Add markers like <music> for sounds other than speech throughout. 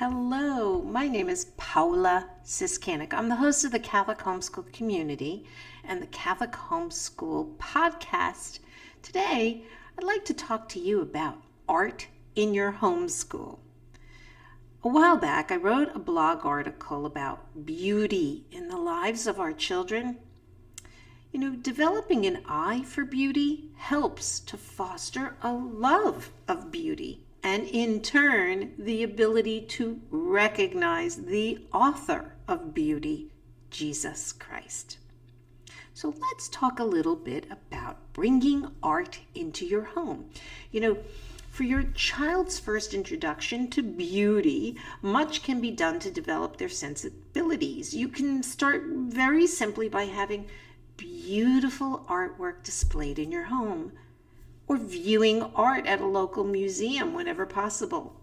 Hello, my name is Paola Siskanik. I'm the host of the Catholic Homeschool Community and the Catholic Homeschool Podcast. Today, I'd like to talk to you about art in your homeschool. A while back, I wrote a blog article about beauty in the lives of our children. You know, developing an eye for beauty helps to foster a love of beauty and in turn, the ability to recognize the author of beauty, Jesus Christ. So let's talk a little bit about bringing art into your home. You know, for your child's first introduction to beauty, much can be done to develop their sensibilities. You can start very simply by having beautiful artwork displayed in your home or viewing art at a local museum whenever possible.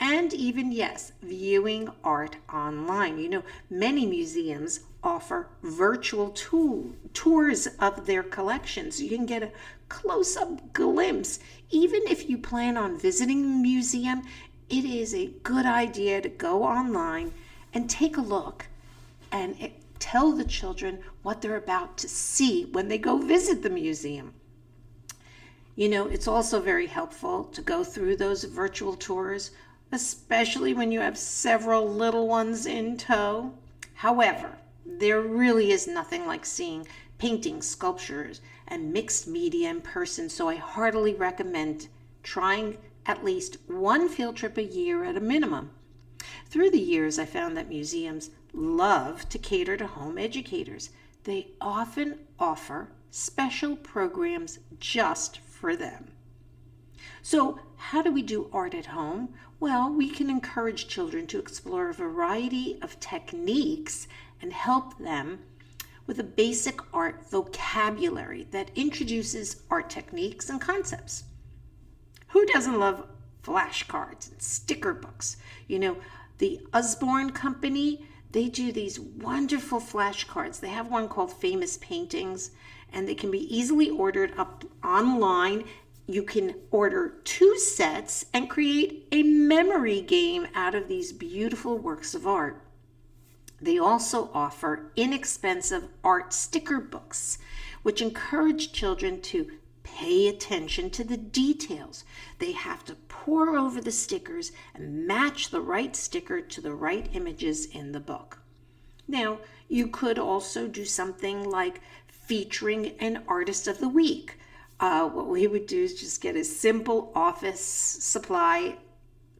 And even, yes, viewing art online. You know, many museums offer virtual tool, tours of their collections. You can get a close up glimpse. Even if you plan on visiting a museum, it is a good idea to go online and take a look and tell the children what they're about to see when they go visit the museum. You know, it's also very helpful to go through those virtual tours, especially when you have several little ones in tow. However, there really is nothing like seeing paintings, sculptures, and mixed media in person, so I heartily recommend trying at least one field trip a year at a minimum. Through the years, I found that museums love to cater to home educators. They often offer special programs just for them. So, how do we do art at home? Well, we can encourage children to explore a variety of techniques and help them with a basic art vocabulary that introduces art techniques and concepts. Who doesn't love flashcards and sticker books? You know, the Usborne Company, they do these wonderful flashcards. They have one called Famous Paintings, and they can be easily ordered up online. You can order two sets and create a memory game out of these beautiful works of art. They also offer inexpensive art sticker books, which encourage children to pay attention to the details. They have to pore over the stickers and match the right sticker to the right images in the book. Now, you could also do something like featuring an artist of the week. Uh, what we would do is just get a simple office supply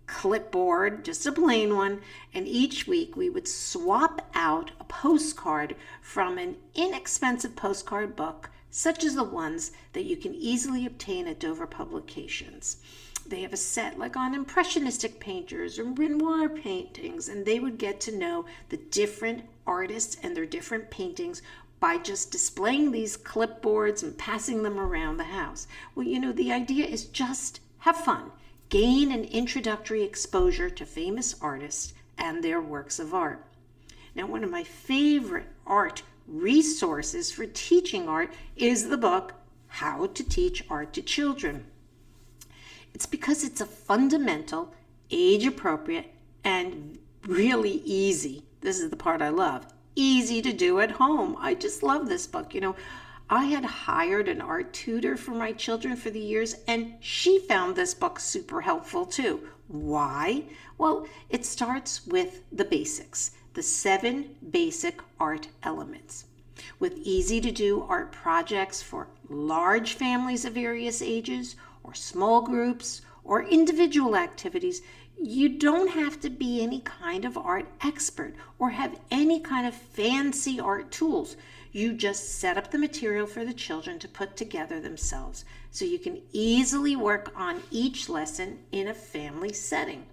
clipboard, just a plain one, and each week we would swap out a postcard from an inexpensive postcard book, such as the ones that you can easily obtain at Dover Publications. They have a set like on impressionistic painters or Renoir paintings, and they would get to know the different artists and their different paintings by just displaying these clipboards and passing them around the house. Well, you know, the idea is just have fun, gain an introductory exposure to famous artists and their works of art. Now, one of my favorite art resources for teaching art is the book How to Teach Art to Children. It's because it's a fundamental, age appropriate, and really easy. This is the part I love easy to do at home. I just love this book. You know, I had hired an art tutor for my children for the years, and she found this book super helpful too. Why? Well, it starts with the basics, the seven basic art elements. With easy to do art projects for large families of various ages, or small groups, or individual activities, you don't have to be any kind of art expert or have any kind of fancy art tools. You just set up the material for the children to put together themselves so you can easily work on each lesson in a family setting.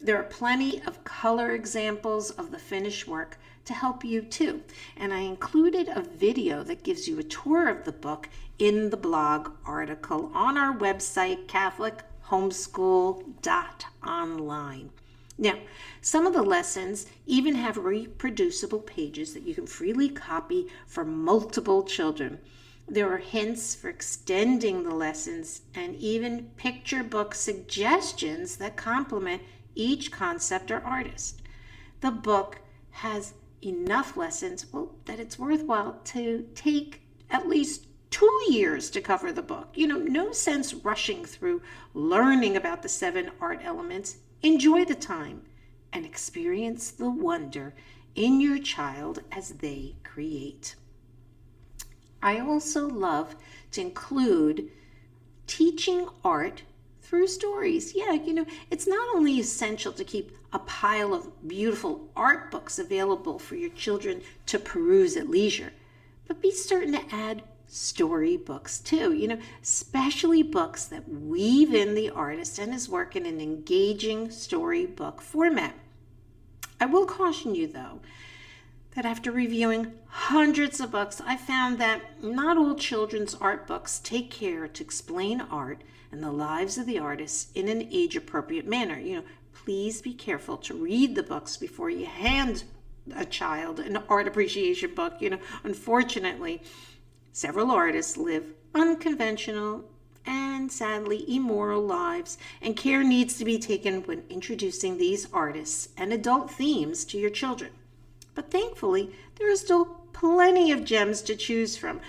There are plenty of color examples of the finished work to help you too. And I included a video that gives you a tour of the book in the blog article on our website, Catholic homeschool.online. Now, some of the lessons even have reproducible pages that you can freely copy for multiple children. There are hints for extending the lessons and even picture book suggestions that complement each concept or artist. The book has enough lessons well, that it's worthwhile to take at least two years to cover the book. You know, no sense rushing through learning about the seven art elements. Enjoy the time and experience the wonder in your child as they create. I also love to include teaching art through stories. Yeah, you know, it's not only essential to keep a pile of beautiful art books available for your children to peruse at leisure, but be certain to add story books too. You know, especially books that weave in the artist and his work in an engaging storybook format. I will caution you though that after reviewing hundreds of books, I found that not all children's art books take care to explain art and the lives of the artists in an age appropriate manner. You know, please be careful to read the books before you hand a child an art appreciation book. You know, unfortunately, several artists live unconventional and sadly immoral lives, and care needs to be taken when introducing these artists and adult themes to your children. But thankfully, there are still plenty of gems to choose from,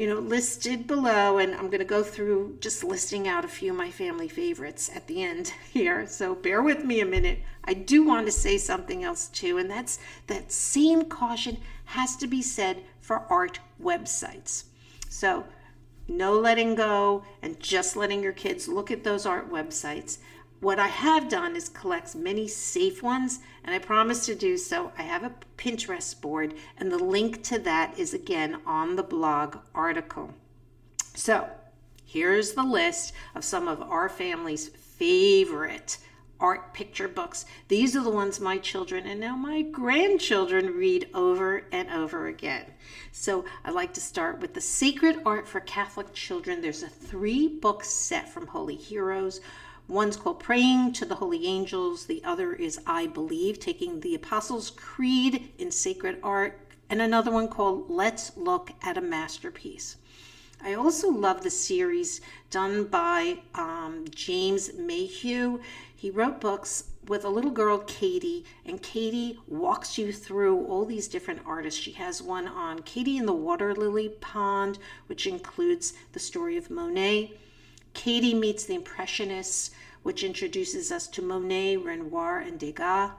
you know, listed below. And I'm going to go through just listing out a few of my family favorites at the end <laughs> here. So bear with me a minute. I do want to say something else too, and that's that same caution has to be said for art websites. So, no letting go and just letting your kids look at those art websites. What I have done is collect many safe ones, and I promise to do so. I have a Pinterest board, and the link to that is again on the blog article. So, here's the list of some of our family's favorite art picture books. These are the ones my children and now my grandchildren read over and over again. So I'd like to start with the Sacred Art for Catholic Children. There's a three book set from Holy Heroes. One's called Praying to the Holy Angels, the other is I Believe, taking the Apostles' Creed in sacred art, and another one called Let's Look at a Masterpiece. I also love the series done by um, James Mayhew. He wrote books with a little girl, Katie, and Katie walks you through all these different artists. She has one on Katie in the Water Lily Pond, which includes the story of Monet. Katie meets the Impressionists, which introduces us to Monet, Renoir, and Degas.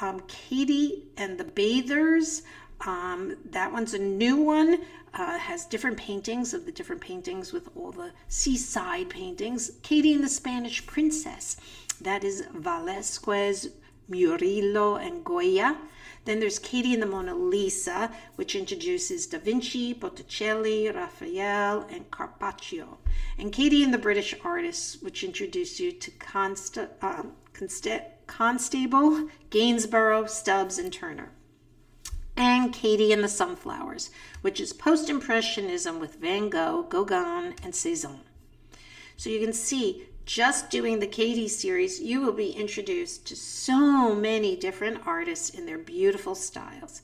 Um, Katie and the Bathers, um, that one's a new one, uh, has different paintings of the different paintings with all the seaside paintings. Katie and the Spanish Princess, that is Velázquez, Murillo, and Goya. Then there's Katie and the Mona Lisa, which introduces Da Vinci, Botticelli, Raphael, and Carpaccio. And Katie and the British Artists, which introduce you to uh, Consta- Constable, Gainsborough, Stubbs, and Turner. And Katie and the Sunflowers, which is post Impressionism with Van Gogh, Gauguin, and Cezanne. So you can see just doing the Katie series, you will be introduced to so many different artists in their beautiful styles.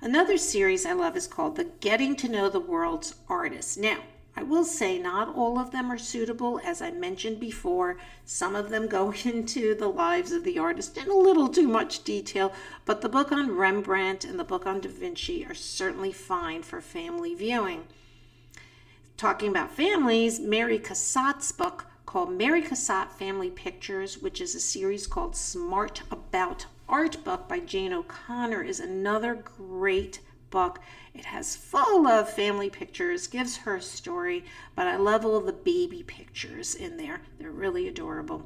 Another series I love is called the Getting to Know the World's Artists. Now, I will say not all of them are suitable. As I mentioned before, some of them go <laughs> into the lives of the artist in a little too much detail, but the book on Rembrandt and the book on Da Vinci are certainly fine for family viewing. Talking about families, Mary Cassatt's book called Mary Cassatt Family Pictures, which is a series called Smart About Art book by Jane O'Connor, is another great book. It has full of family pictures, gives her story, but I love all the baby pictures in there. They're really adorable.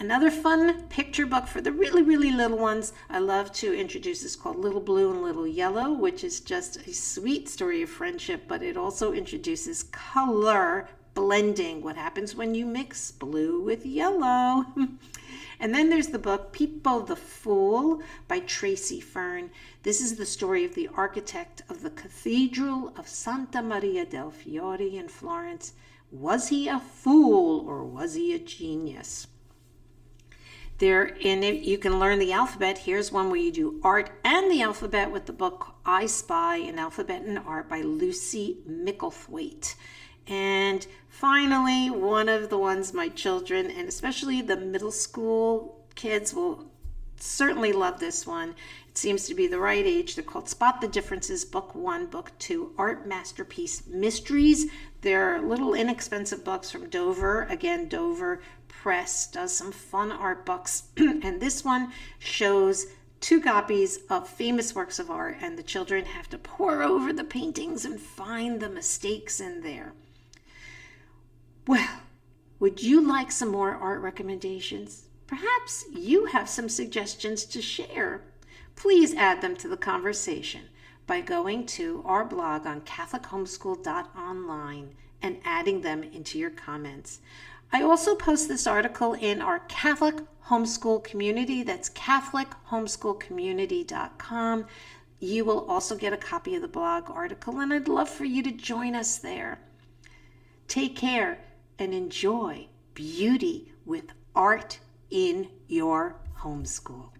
Another fun picture book for the really, really little ones I love to introduce is called Little Blue and Little Yellow, which is just a sweet story of friendship, but it also introduces color blending, what happens when you mix blue with yellow. <laughs> and then there's the book Pippo the Fool by Tracey Fern. This is the story of the architect of the Cathedral of Santa Maria del Fiore in Florence. Was he a fool or was he a genius? There, in it, you can learn the alphabet. Here's one where you do art and the alphabet with the book I Spy an Alphabet and Art by Lucy Micklethwait. And finally, one of the ones my children, and especially the middle school kids will certainly love this one. It seems to be the right age. They're called Spot the Differences, Book One, Book Two, Art Masterpiece Mysteries. They're little inexpensive books from Dover. Again, Dover Press does some fun art books. <clears throat> and this one shows two copies of famous works of art, and the children have to pore over the paintings and find the mistakes in there. Well, would you like some more art recommendations? Perhaps you have some suggestions to share. Please add them to the conversation by going to our blog on CatholicHomeschool.online and adding them into your comments. I also post this article in our Catholic homeschool community. That's CatholicHomeschoolCommunity.com. You will also get a copy of the blog article, and I'd love for you to join us there. Take care and enjoy beauty with art in your homeschool.